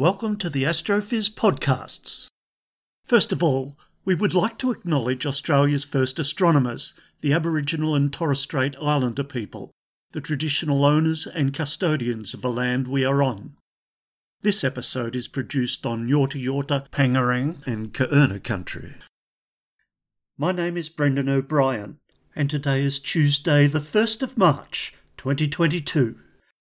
Welcome to the Astrophiz podcasts. First of all, we would like to acknowledge Australia's first astronomers, the Aboriginal and Torres Strait Islander people, the traditional owners and custodians of the land we are on. This episode is produced on Yorta Yorta, Pangarang, and Kaurna country. My name is Brendan O'Brien, and today is Tuesday, the 1st of March, 2022.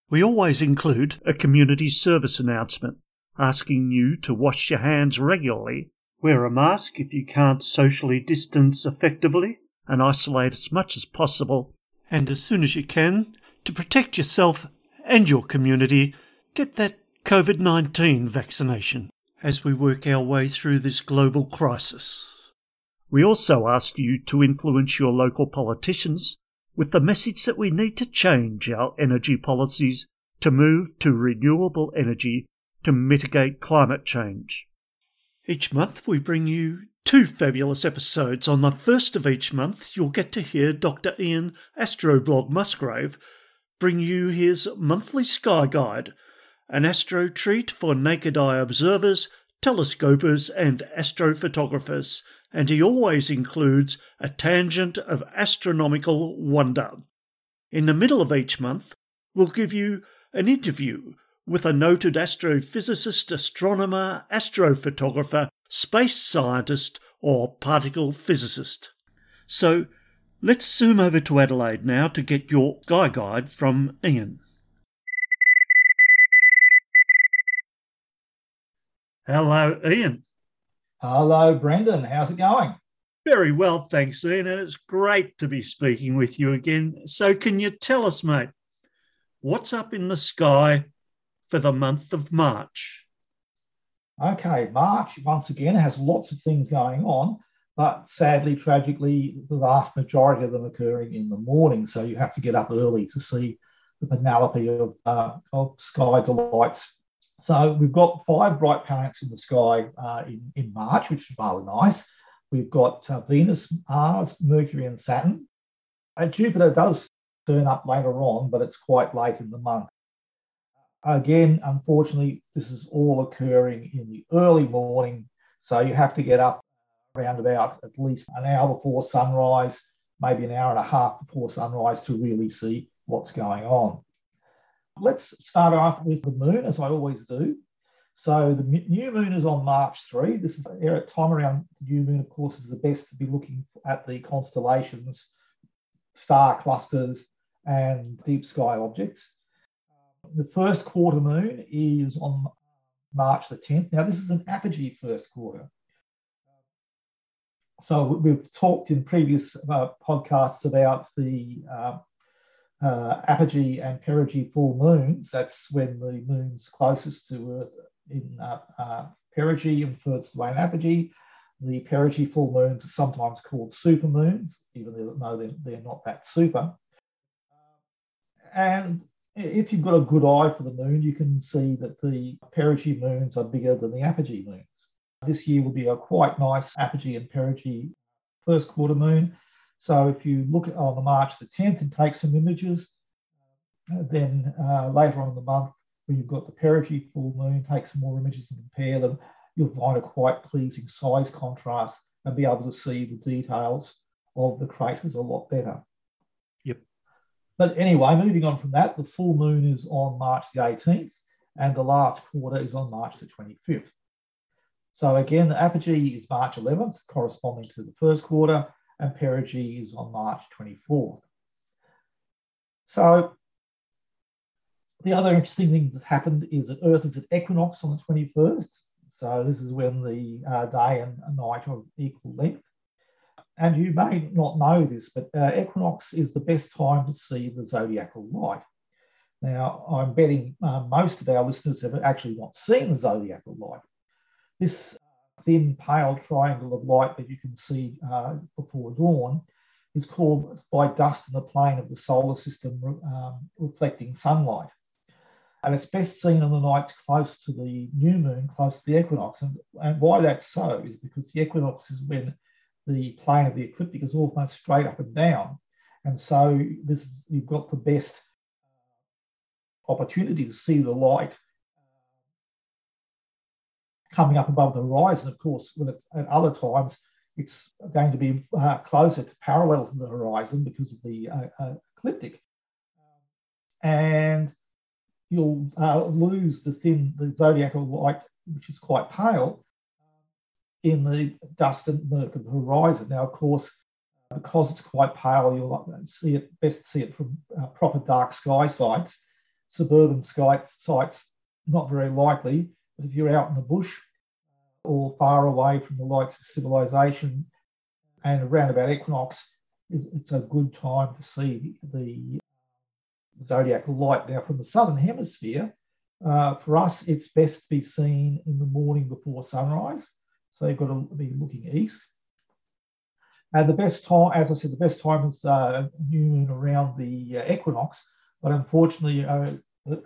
We always include a community service announcement asking you to wash your hands regularly, wear a mask if you can't socially distance effectively, and isolate as much as possible, and as soon as you can, to protect yourself and your community, get that COVID 19 vaccination as we work our way through this global crisis. We also ask you to influence your local politicians with the message that we need to change our energy policies to move to renewable energy to mitigate climate change. Each month we bring you two fabulous episodes. On the first of each month, you'll get to hear Dr. Ian Astroblog Musgrave bring you his monthly sky guide, an astro treat for naked eye observers, telescopers, and astrophotographers, and he always includes a tangent of astronomical wonder. In the middle of each month, we'll give you an interview with a noted astrophysicist, astronomer, astrophotographer, space scientist, or particle physicist. So let's zoom over to Adelaide now to get your sky guide from Ian. Hello, Ian. Hello, Brendan. How's it going? Very well, thanks, Ian, and it's great to be speaking with you again. So, can you tell us, mate, what's up in the sky for the month of March? Okay, March once again has lots of things going on, but sadly, tragically, the vast majority of them occurring in the morning. So you have to get up early to see the panoply of, uh, of sky delights. So we've got five bright planets in the sky uh, in, in March, which is rather nice. We've got uh, Venus, Mars, Mercury, and Saturn. And Jupiter does turn up later on, but it's quite late in the month. Again, unfortunately, this is all occurring in the early morning. So you have to get up around about at least an hour before sunrise, maybe an hour and a half before sunrise to really see what's going on. Let's start off with the moon, as I always do. So the new moon is on March 3. This is at time around the new moon, of course, is the best to be looking at the constellations, star clusters, and deep sky objects. The first quarter moon is on March the 10th. Now, this is an apogee first quarter. So we've talked in previous uh, podcasts about the uh, uh, apogee and perigee full moons. That's when the moon's closest to Earth in uh, uh, perigee and furthest away in apogee. The perigee full moons are sometimes called supermoons, even though they're not that super. And if you've got a good eye for the moon, you can see that the perigee moons are bigger than the apogee moons. This year will be a quite nice apogee and perigee first quarter moon. So if you look on the March the 10th and take some images, uh, then uh, later on in the month, when you've got the perigee full moon, take some more images and compare them, you'll find a quite pleasing size contrast and be able to see the details of the craters a lot better. But anyway, moving on from that, the full moon is on March the 18th, and the last quarter is on March the 25th. So again, the apogee is March 11th, corresponding to the first quarter, and perigee is on March 24th. So the other interesting thing that happened is that Earth is at equinox on the 21st. So this is when the uh, day and night are equal length. And you may not know this, but uh, equinox is the best time to see the zodiacal light. Now, I'm betting uh, most of our listeners have actually not seen the zodiacal light. This thin, pale triangle of light that you can see uh, before dawn is called by dust in the plane of the solar system um, reflecting sunlight. And it's best seen on the nights close to the new moon, close to the equinox. And, and why that's so is because the equinox is when the plane of the ecliptic is almost straight up and down. And so this you've got the best opportunity to see the light coming up above the horizon. Of course, when it's at other times, it's going to be uh, closer to parallel to the horizon because of the uh, uh, ecliptic. And you'll uh, lose the thin, the zodiacal light, which is quite pale, in the dust and murk of the horizon. Now, of course, because it's quite pale, you'll see it best see it from uh, proper dark sky sites. Suburban sky sites, not very likely, but if you're out in the bush or far away from the lights of civilization and around about equinox, it's a good time to see the zodiacal light. Now, from the southern hemisphere, uh, for us, it's best to be seen in the morning before sunrise. So you've got to be looking east. And the best time, as I said, the best time is uh, noon around the uh, equinox. But unfortunately, uh,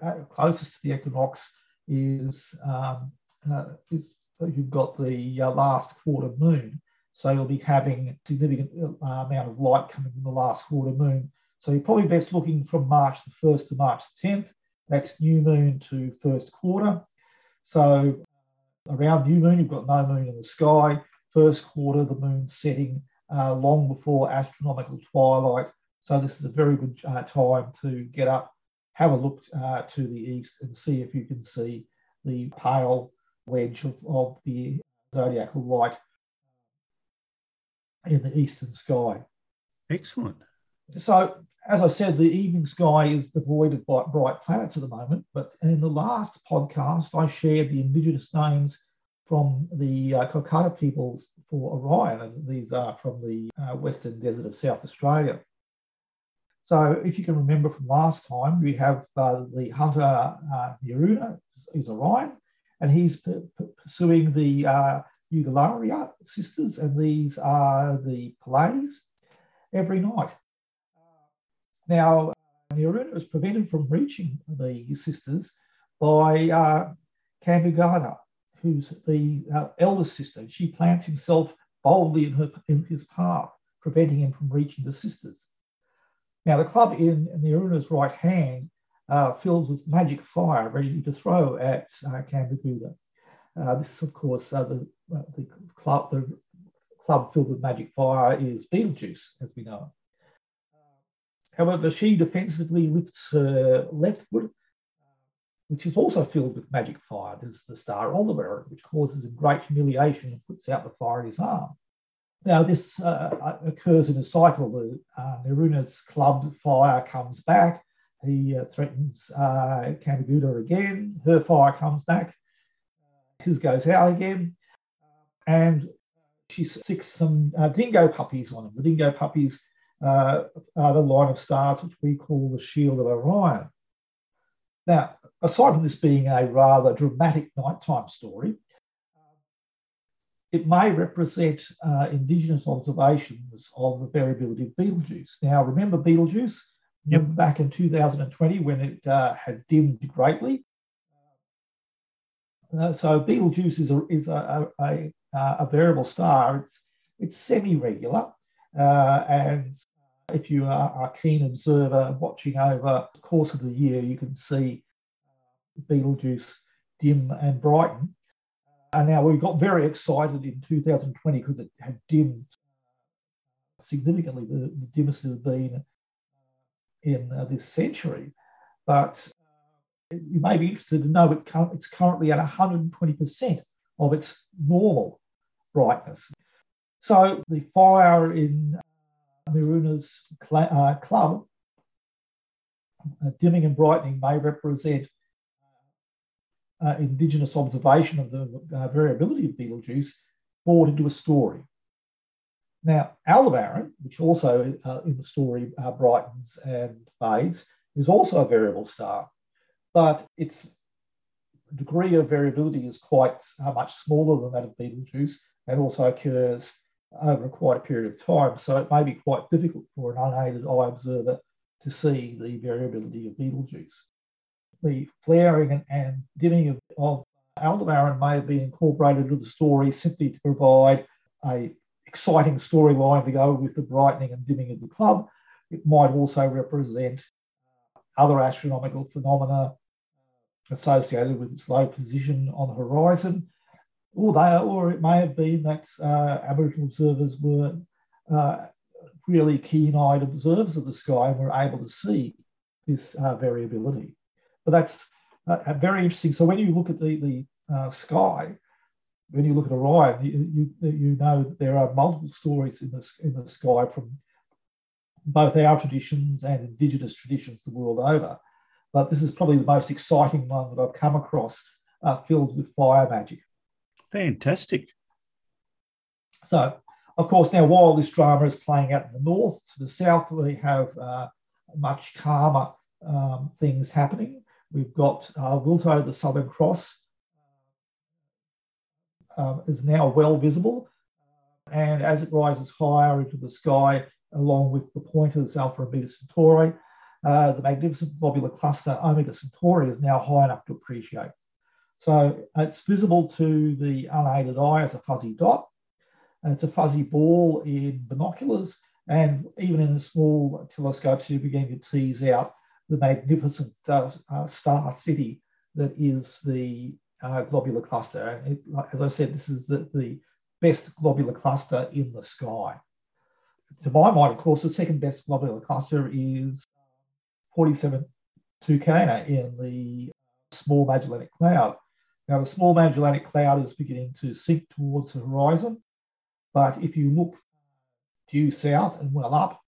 uh closest to the equinox is, um, uh, is you've got the uh, last quarter moon. So you'll be having a significant amount of light coming from the last quarter moon so you're probably best looking from March the 1st to March the 10th. That's new moon to first quarter. So around new moon, you've got no moon in the sky. First quarter, the moon setting uh, long before astronomical twilight. So this is a very good uh, time to get up, have a look uh, to the east and see if you can see the pale wedge of, of the zodiacal light in the eastern sky. Excellent. So as I said, the evening sky is devoid of bright planets at the moment. But in the last podcast, I shared the indigenous names from the uh, Kokatha peoples for Orion, and these are from the uh, western desert of South Australia. So, if you can remember from last time, we have uh, the hunter uh, is Orion, and he's p- p- pursuing the uh, Yugarilya sisters, and these are the Pleiades every night. Now, Nyeeruna was prevented from reaching the sisters by uh, Kambugudha, who's the uh, eldest sister. She plants himself boldly in, her, in his path, preventing him from reaching the sisters. Now, the club in, in Nyeeruna's right hand uh, filled with magic fire, ready to throw at uh, Uh, this is, of course, uh, the, uh, the, club, the club filled with magic fire is Betelgeuse, as we know. However, she defensively lifts her left foot, which is also filled with magic fire. This is the star Oliver, which causes him great humiliation and puts out the fire in his arm. Now, this uh, occurs in a cycle. The, uh, Nyeeruna's clubbed fire comes back. He uh, threatens uh, again. Her fire comes back. His goes out again. And she sicks some uh, dingo puppies on him. The dingo puppies uh, are the line of stars which we call the Shield of Orion. Now, aside from this being a rather dramatic nighttime story, it may represent uh, Indigenous observations of the variability of Betelgeuse. Now, remember Betelgeuse? Yep. Remember back in 2020 when it uh, had dimmed greatly? Uh, so Betelgeuse is a, is a, a, a variable star. It's, it's semi-regular uh, and if you are a keen observer watching over the course of the year, you can see uh, Betelgeuse dim and brighten. Uh, and now we got very excited in 2020 because it had dimmed uh, significantly, the, the dimmest it has been in uh, this century. But you may be interested to know it, it's currently at 120% of its normal brightness. So the fire in Nyeeruna's uh, club uh, dimming and brightening may represent uh, indigenous observation of the uh, variability of Betelgeuse brought into a story. Now, Aldebaran, which also uh, in the story uh, brightens and fades, is also a variable star, but its degree of variability is quite uh, much smaller than that of Betelgeuse and also occurs over quite a period of time. So it may be quite difficult for an unaided eye observer to see the variability of Betelgeuse. The flaring and, dimming of, of Aldebaran may have been incorporated into the story simply to provide a exciting storyline to go with the brightening and dimming of the club. It might also represent other astronomical phenomena associated with its low position on the horizon, or, they, or it may have been that uh, Aboriginal observers were uh, really keen-eyed observers of the sky and were able to see this uh, variability. But that's uh, very interesting. So when you look at the, the uh, sky, when you look at Orion, you, you, you know there are multiple stories in the, in the sky from both our traditions and indigenous traditions the world over. But this is probably the most exciting one that I've come across, uh, filled with fire magic. Fantastic. So, of course, now while this drama is playing out in the north, to the south, we have uh, much calmer um, things happening. We've got uh, Wilto, the Southern Cross, um, is now well visible. And as it rises higher into the sky, along with the pointers Alpha and Beta Centauri, uh, the magnificent globular cluster Omega Centauri is now high enough to appreciate. So it's visible to the unaided eye as a fuzzy dot. It's a fuzzy ball in binoculars, and even in the small telescopes, you begin to tease out the magnificent uh, uh, star city that is the uh, globular cluster. And it, as I said, this is the, the best globular cluster in the sky. To my mind, of course, the second best globular cluster is 47 Tucana in the Small Magellanic Cloud. Now, the Small Magellanic Cloud is beginning to sink towards the horizon, but if you look due south and well up,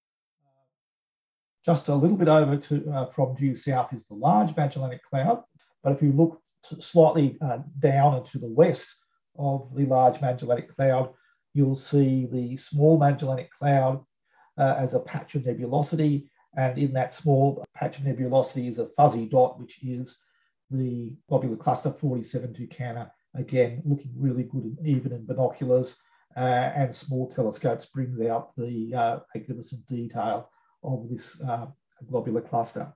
just a little bit over to, uh, from due south is the Large Magellanic Cloud. But if you look slightly uh, down and to the west of the Large Magellanic Cloud, you'll see the Small Magellanic Cloud uh, as a patch of nebulosity and in that small patch of nebulosity is a fuzzy dot, which is the globular cluster 47 Tucana, again, looking really good even in binoculars. Uh, and small telescopes brings out the uh, magnificent detail of this uh, globular cluster.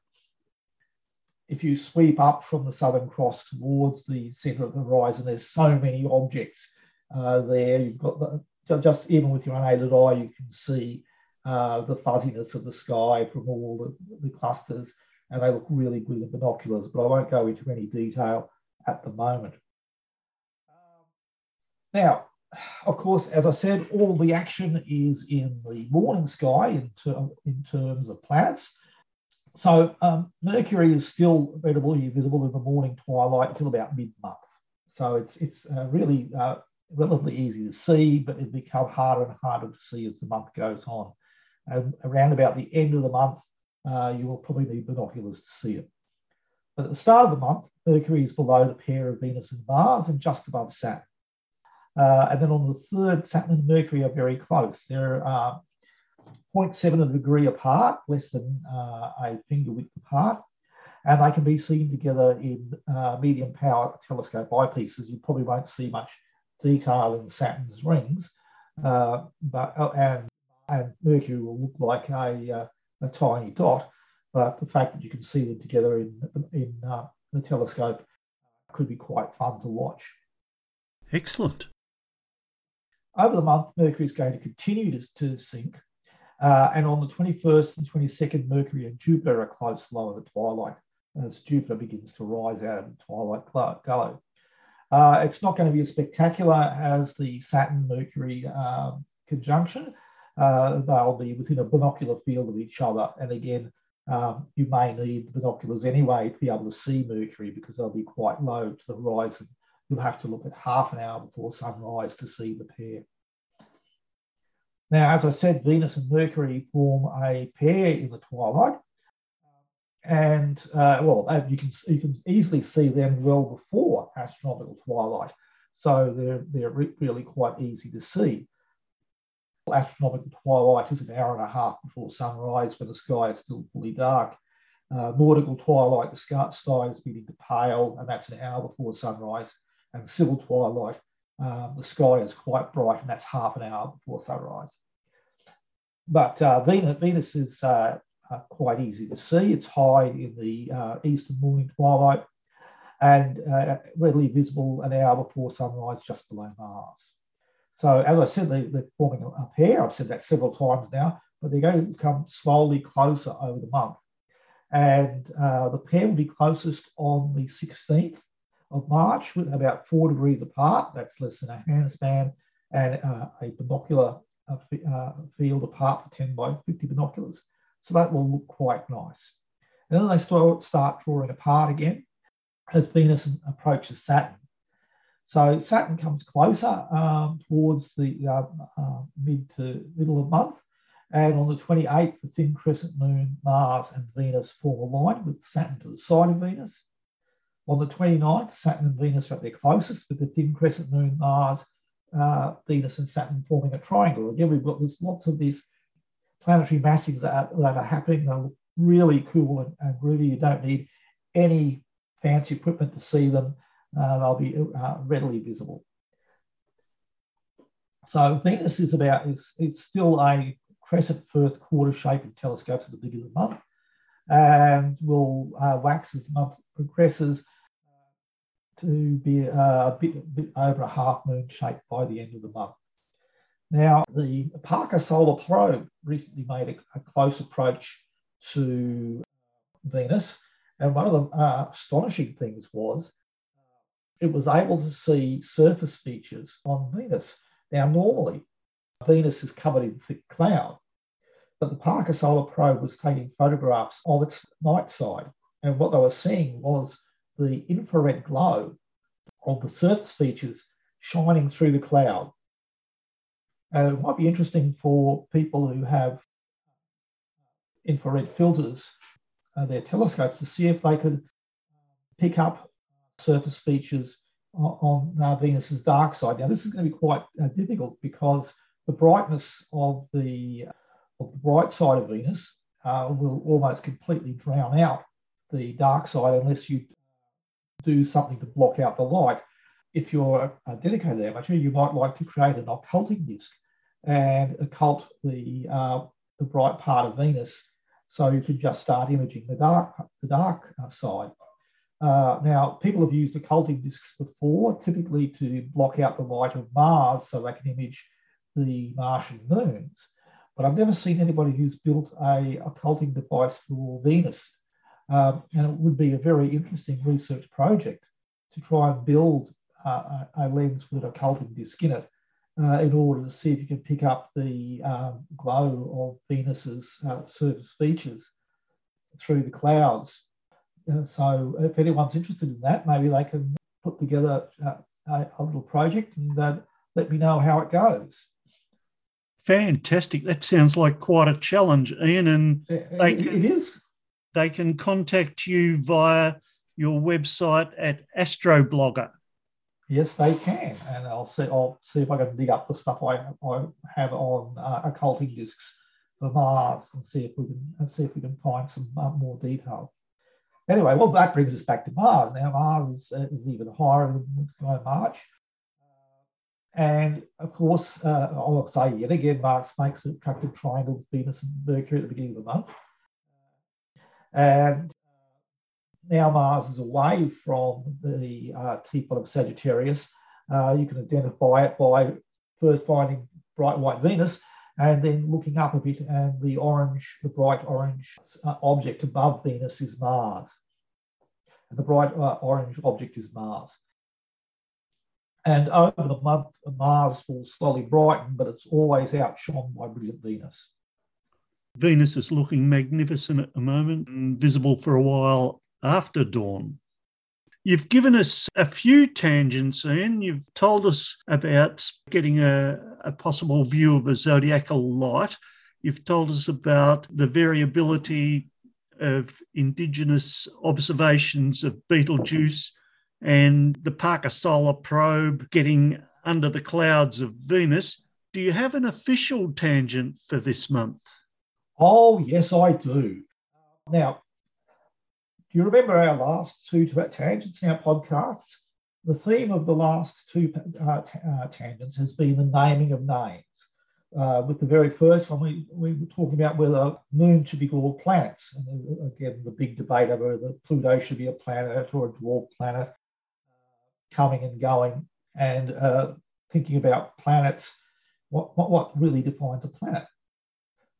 If you sweep up from the Southern Cross towards the center of the horizon, there's so many objects uh, there. You've got the, just even with your unaided eye, you can see uh, the fuzziness of the sky from all the, the clusters, and they look really good in binoculars, but I won't go into any detail at the moment. Now, of course, as I said, all the action is in the morning sky in, ter- in terms of planets. So um, Mercury is still relatively visible in the morning twilight until about mid-month. So it's it's uh, really uh, relatively easy to see, but it becomes harder and harder to see as the month goes on. Around about the end of the month, uh, you will probably need binoculars to see it. But at the start of the month, Mercury is below the pair of Venus and Mars and just above Saturn. Uh, and then on the third, Saturn and Mercury are very close. They're uh, 0.7 of a degree apart, less than uh, a finger width apart. And they can be seen together in uh, medium power telescope eyepieces. You probably won't see much detail in Saturn's rings, uh, but uh, and and Mercury will look like a, uh, a tiny dot. But the fact that you can see them together in, in uh, the telescope could be quite fun to watch. Excellent. Over the month, Mercury is going to continue to, to sink. Uh, and on the 21st and 22nd, Mercury and Jupiter are close lower the twilight as Jupiter begins to rise out of the twilight glow. Uh, it's not going to be as spectacular as the Saturn Mercury um, conjunction, uh, they'll be within a binocular field of each other. And again, um, you may need binoculars anyway to be able to see Mercury because they'll be quite low to the horizon. You'll have to look at half an hour before sunrise to see the pair. Now, as I said, Venus and Mercury form a pair in the twilight. and uh, well, you can you can easily see them well before astronomical twilight, so they're they're re- really quite easy to see. Astronomical twilight is an hour and a half before sunrise when the sky is still fully dark. Uh, nautical twilight, the sky is beginning to pale, and that's an hour before sunrise. And civil twilight, um, the sky is quite bright, and that's half an hour before sunrise. But uh, Venus, Venus is uh, uh, quite easy to see. It's high in the uh, eastern morning twilight and uh, readily visible an hour before sunrise just below Mars. So, as I said, they, are forming a pair. I've said that several times now, but they're going to come slowly closer over the month. And uh, the pair will be closest on the 16th of March, with about four degrees apart. That's less than a handspan and uh, a binocular uh, field apart for 10 by 50 binoculars. So that will look quite nice. And then they start drawing apart again as Venus approaches Saturn. So Saturn comes closer um, towards the uh, uh, mid to middle of the month. And on the 28th, the thin crescent moon, Mars, and Venus form a line with Saturn to the side of Venus. On the 29th, Saturn and Venus are at their closest with the thin crescent moon, Mars, uh, Venus, and Saturn forming a triangle. Again, we've got there's lots of these planetary massings that are, that are happening. They're really cool and, and groovy. You don't need any fancy equipment to see them. Uh, they'll be uh, readily visible. So Venus is about, it's, is still a crescent first quarter shape in telescopes at the beginning of the month, and will uh, wax as the month progresses to be uh, a bit, a bit over a half moon shape by the end of the month. Now, the Parker Solar Probe recently made a, a close approach to Venus, and one of the uh, astonishing things was it was able to see surface features on Venus. Now, normally, Venus is covered in thick cloud, but the Parker Solar Probe was taking photographs of its night side, and what they were seeing was the infrared glow of the surface features shining through the cloud uh, it might be interesting for people who have infrared filters, uh, their telescopes, to see if they could pick up surface features on, on uh, Venus's dark side. Now, this is going to be quite uh, difficult because the brightness of the, of the bright side of Venus uh, will almost completely drown out the dark side unless you do something to block out the light if you're a dedicated amateur, you might like to create an occulting disk and occult the, uh, the bright part of Venus so you could just start imaging the dark, the dark uh, side. Uh, now, people have used occulting disks before, typically to block out the light of Mars so they can image the Martian moons. But I've never seen anybody who's built a occulting device for Venus. Um, and it would be a very interesting research project to try and build uh, a lens with an occulting disk in it uh, in order to see if you can pick up the um, glow of Venus's uh, surface features through the clouds. Uh, so if anyone's interested in that, maybe they can put together a, a, little project and uh, let me know how it goes. Fantastic. That sounds like quite a challenge, Ian. And they can, it is. They can contact you via your website at Astroblogger. Yes, they can, and I'll see. I'll see if I can dig up the stuff I, I have on uh, occulting discs for Mars and see if we can see if we can find some uh, more detail. Anyway, well, that brings us back to Mars. Now, Mars is, uh, is even higher than March, and of course, uh, I'll say yet again, Mars makes an attractive triangle with Venus and Mercury at the beginning of the month, and now Mars is away from the uh, teapot of Sagittarius, uh, you can identify it by first finding bright white Venus and then looking up a bit, and the orange, the bright orange uh, object above Venus is Mars. And the bright uh, orange object is Mars. And over the month, Mars will slowly brighten, but it's always outshone by brilliant Venus. Venus is looking magnificent at the moment and visible for a while after dawn. You've given us a few tangents, Ian. You've told us about getting a, a, possible view of a zodiacal light. You've told us about the variability of Indigenous observations of Betelgeuse and the Parker Solar Probe getting under the clouds of Venus. Do you have an official tangent for this month? Oh, yes, I do. Now, do you remember our last two tangents in our podcasts? The theme of the last two uh, uh, tangents has been the naming of names. Uh, with the very first one, we, we were talking about whether moon should be called planets. And again, the big debate over whether Pluto should be a planet or a dwarf planet, coming and going, and uh, thinking about planets, what, what, what really defines a planet?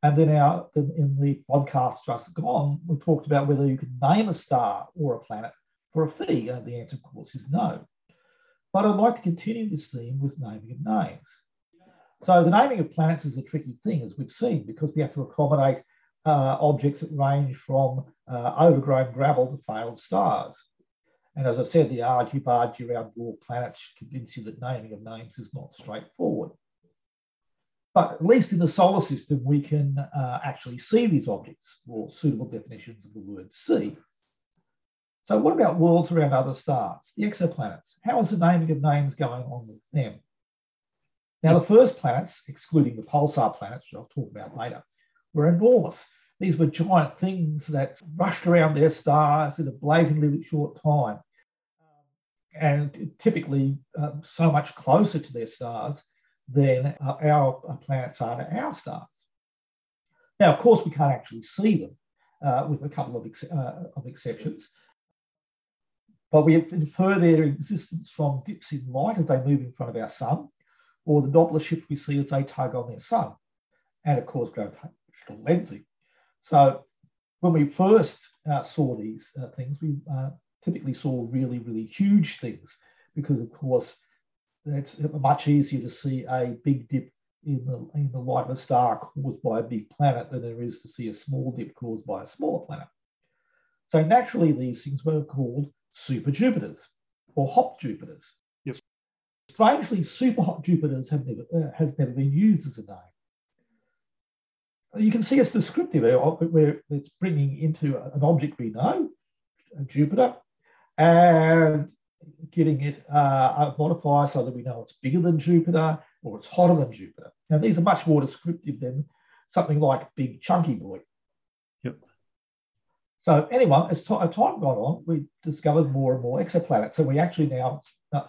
And then our in the podcast just gone, we talked about whether you could name a star or a planet for a fee. And the answer, of course, is no. But I'd like to continue this theme with naming of names. So the naming of planets is a tricky thing, as we've seen, because we have to accommodate uh, objects that range from uh, overgrown gravel to failed stars. And as I said, the argy bargy around dwarf planets convince you that naming of names is not straightforward. But at least in the solar system, we can uh, actually see these objects, or suitable definitions of the word see. So what about worlds around other stars, the exoplanets? How is the naming of names going on with them? Now, the first planets, excluding the pulsar planets, which I'll talk about later, were enormous. These were giant things that rushed around their stars in a blazingly short time, and typically um, so much closer to their stars than uh, our planets are to our stars. Now, of course, we can't actually see them, uh, with a couple of, ex- uh, of exceptions. But we infer their existence from dips in light as they move in front of our sun, or the Doppler shift we see as they tug on their sun, and of course, gravitational lensing. So, when we first uh, saw these uh, things, we uh, typically saw really, really huge things because, of course, it's much easier to see a big dip in the, in the light of a star caused by a big planet than there is to see a small dip caused by a smaller planet. So naturally, these things were called super Jupiters or hot Jupiters. Yes. Strangely, super hot Jupiters have never, uh, has never been used as a name. You can see it's descriptive where it's bringing into an object we know, Jupiter, and getting it uh, modified so that we know it's bigger than Jupiter or it's hotter than Jupiter. Now, these are much more descriptive than something like big chunky boy. Yep. So anyway, as, t- as time got on, we discovered more and more exoplanets. So we actually now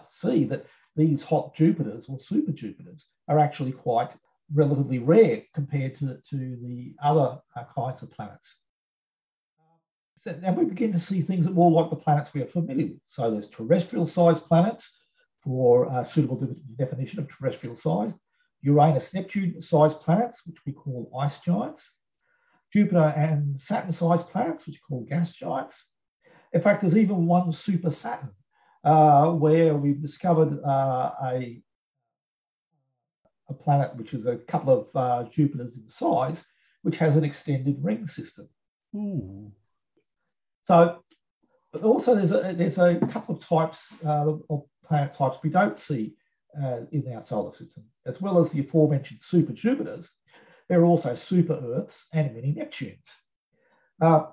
see that these hot Jupiters or super Jupiters are actually quite relatively rare compared to, to the other uh, kinds of planets. So now we begin to see things that more like the planets we are familiar with. So there's terrestrial sized planets for a suitable definition of terrestrial size, Uranus Neptune sized planets, which we call ice giants, Jupiter and Saturn sized planets, which are called gas giants. In fact, there's even one super Saturn uh, where we've discovered uh, a, a planet which is a couple of uh, Jupiters in size, which has an extended ring system. Ooh. So, but also there's a, there's a couple of types uh, of planet types we don't see uh, in our solar system, as well as the aforementioned super Jupiters. There are also super Earths and mini Neptunes. Uh,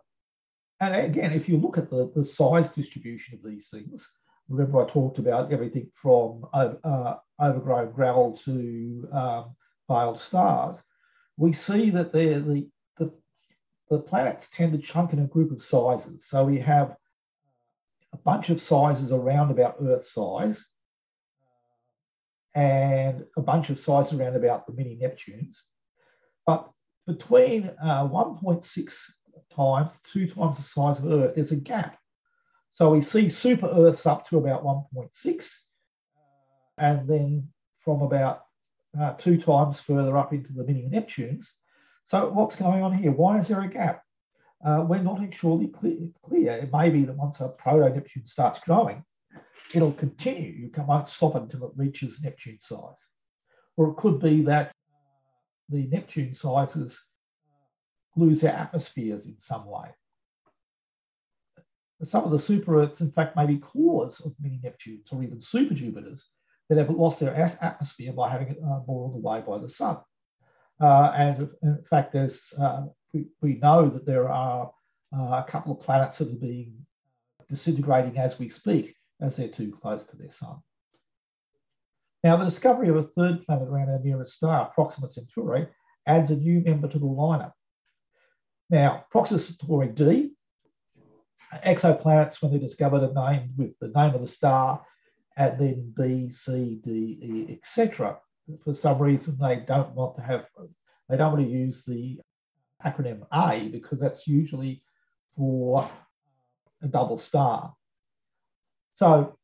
and again, if you look at the, the size distribution of these things, remember I talked about everything from uh, overgrown gravel to um, failed stars. We see that they're the the planets tend to chunk in a group of sizes. So we have a bunch of sizes around about Earth size and a bunch of sizes around about the mini Neptunes. But between uh, 1.6 times, two times the size of Earth, there's a gap. So we see super Earths up to about 1.6, and then from about uh, two times further up into the mini Neptunes, so what's going on here? Why is there a gap? Uh, we're not surely clear. It may be that once a proto-Neptune starts growing, it'll continue. You won't stop until it reaches Neptune size. Or it could be that the Neptune sizes lose their atmospheres in some way. Some of the super Earths, in fact, may be cores of mini Neptunes or even super Jupiters that have lost their atmosphere by having it uh, boiled away by the sun. Uh, and in fact, there's, uh, we, we know that there are uh, a couple of planets that are being disintegrating as we speak, as they're too close to their sun. Now, the discovery of a third planet around our nearest star, Proxima Centauri, adds a new member to the lineup. Now, Proxima Centauri D, exoplanets, when they're discovered, are named with the name of the star and then B, C, D, E, etc. For some reason, they don't want to have, they don't want to use the acronym A because that's usually for a double star. So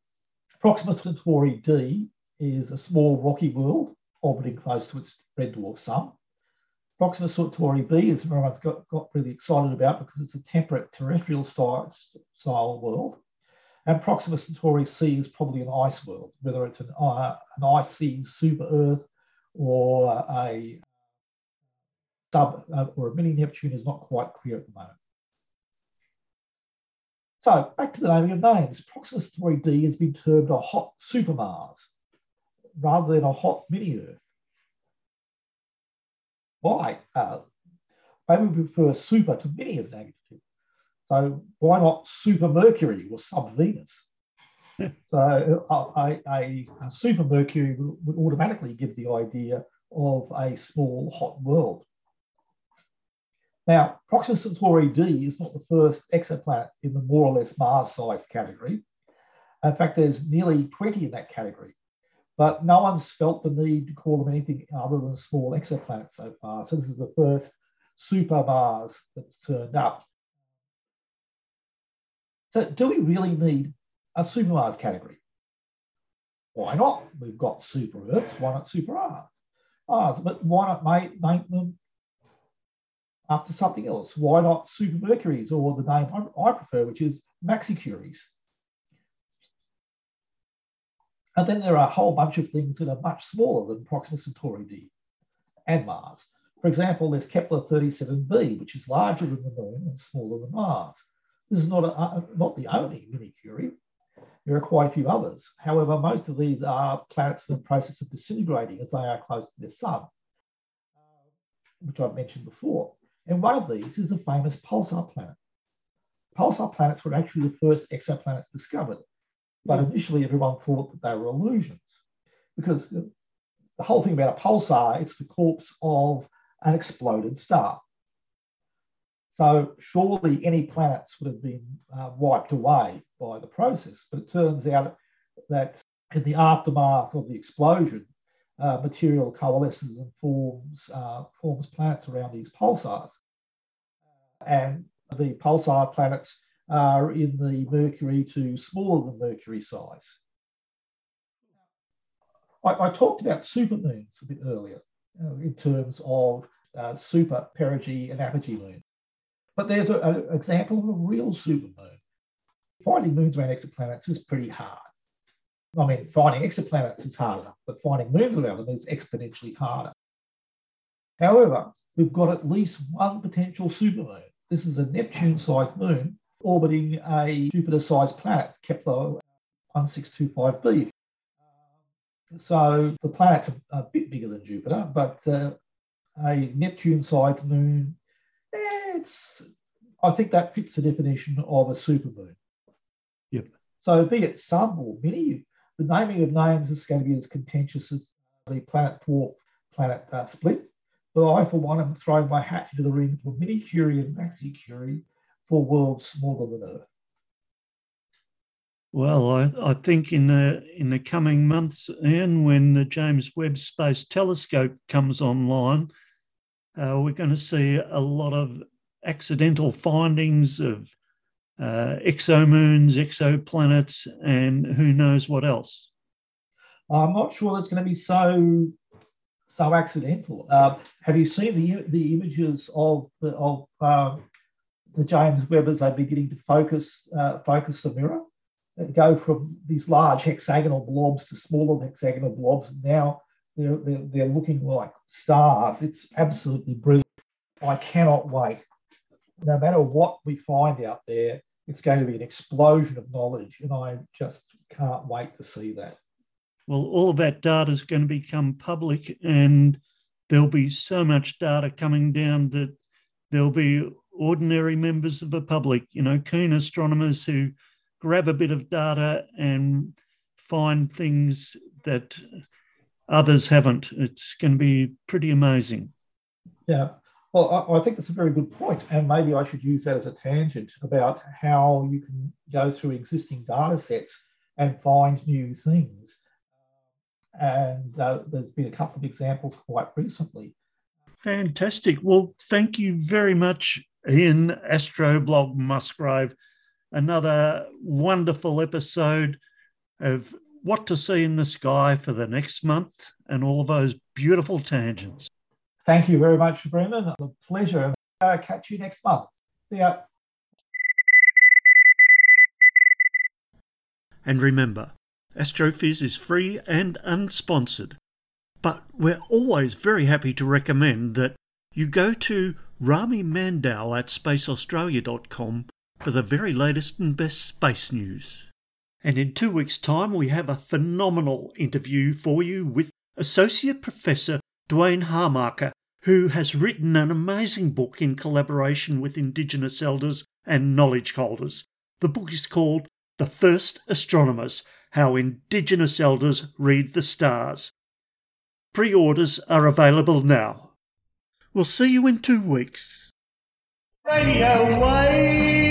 Proxima Centauri D is a small rocky world orbiting close to its red dwarf sun. Proxima Centauri b is everyone's got, got really excited about because it's a temperate terrestrial style, style world. And Proxima Centauri c is probably an ice world, whether it's an, uh, an icy super Earth or a sub uh, or a mini Neptune is not quite clear at the moment. So back to the naming of names. Proxima Centauri d has been termed a hot super Mars rather than a hot mini Earth. Why? Uh, maybe we prefer super to mini as an adjective. So why not super Mercury or sub Venus? so uh, a, super Mercury would automatically give the idea of a small hot world. Now, Proxima Centauri D is not the first exoplanet in the more or less Mars-sized category. In fact, there's nearly 20 in that category but no one's felt the need to call them anything other than small exoplanets so far. So this is the first super Mars that's turned up. So do we really need a super Mars category? Why not? We've got super Earths, why not super Mars? Mars, but why not make, make them after something else? Why not super Mercuries or the name I, I prefer, which is Maxicuries? And then there are a whole bunch of things that are much smaller than Proxima Centauri D and Mars. For example, there's Kepler 37b, which is larger than the Moon and smaller than Mars. This is not, a, uh, not the only mini Curie. There are quite a few others. However, most of these are planets in the process of disintegrating as they are close to their sun, which I've mentioned before. And one of these is a famous pulsar planet. Pulsar planets were actually the first exoplanets discovered. But initially, everyone thought that they were illusions because the, whole thing about a pulsar, it's the corpse of an exploded star. So surely any planets would have been uh, wiped away by the process. But it turns out that in the aftermath of the explosion, uh, material coalesces and forms, uh, forms planets around these pulsars. And the pulsar planets are in the Mercury to smaller than Mercury size. I, I talked about supermoons a bit earlier uh, in terms of uh, super perigee and apogee moon. But there's an example of a real supermoon. Finding moons around exoplanets is pretty hard. I mean, finding exoplanets is hard enough, but finding moons around them is exponentially harder. However, we've got at least one potential supermoon. This is a Neptune sized moon orbiting a Jupiter sized planet, Kepler 1625b. So the planet's a, a bit bigger than Jupiter, but uh, a Neptune sized moon, eh, it's, I think that fits the definition of a supermoon. Yep. So be it sub or mini, the naming of names is going to be as contentious as the planet dwarf planet uh, split. But I, for one, am throwing my hat into the ring for Mini Curie and Maxi Curie for worlds smaller than Earth? Well, I, I think in the in the coming months, Ian, when the James Webb Space Telescope comes online, uh, we're going to see a lot of accidental findings of uh, exomoons, exoplanets, and who knows what else. I'm not sure that's going to be so so accidental. Uh, have you seen the the images of the of uh, the James Webb as they're beginning to focus uh, focus the mirror and go from these large hexagonal blobs to smaller hexagonal blobs. Now they're, they're, they're looking like stars. It's absolutely brilliant. I cannot wait. No matter what we find out there, it's going to be an explosion of knowledge, and I just can't wait to see that. Well, all of that data is going to become public, and there'll be so much data coming down that there'll be ordinary members of the public, you know, keen astronomers who grab a bit of data and find things that others haven't. It's going to be pretty amazing. Yeah. Well, I, I, think that's a very good point, and maybe I should use that as a tangent about how you can go through existing data sets and find new things. And uh, there's been a couple of examples quite recently. Fantastic. Well, thank you very much, Ian Astroblog Musgrave. Another wonderful episode of what to see in the sky for the next month and all of those beautiful tangents. Thank you very much, Brendan. It's a pleasure. Uh, catch you next month. See ya. And remember, Astrophiz is free and unsponsored. But we're always very happy to recommend that you go to Rami Mandow at spaceaustralia.com for the very latest and best space news. And in two weeks' time, we have a phenomenal interview for you with Associate Professor Duane Hamacher, who has written an amazing book in collaboration with Indigenous elders and knowledge holders. The book is called The First Astronomers How Indigenous Elders Read the Stars. Pre orders are available now. We'll see you in two weeks. Radio Wave!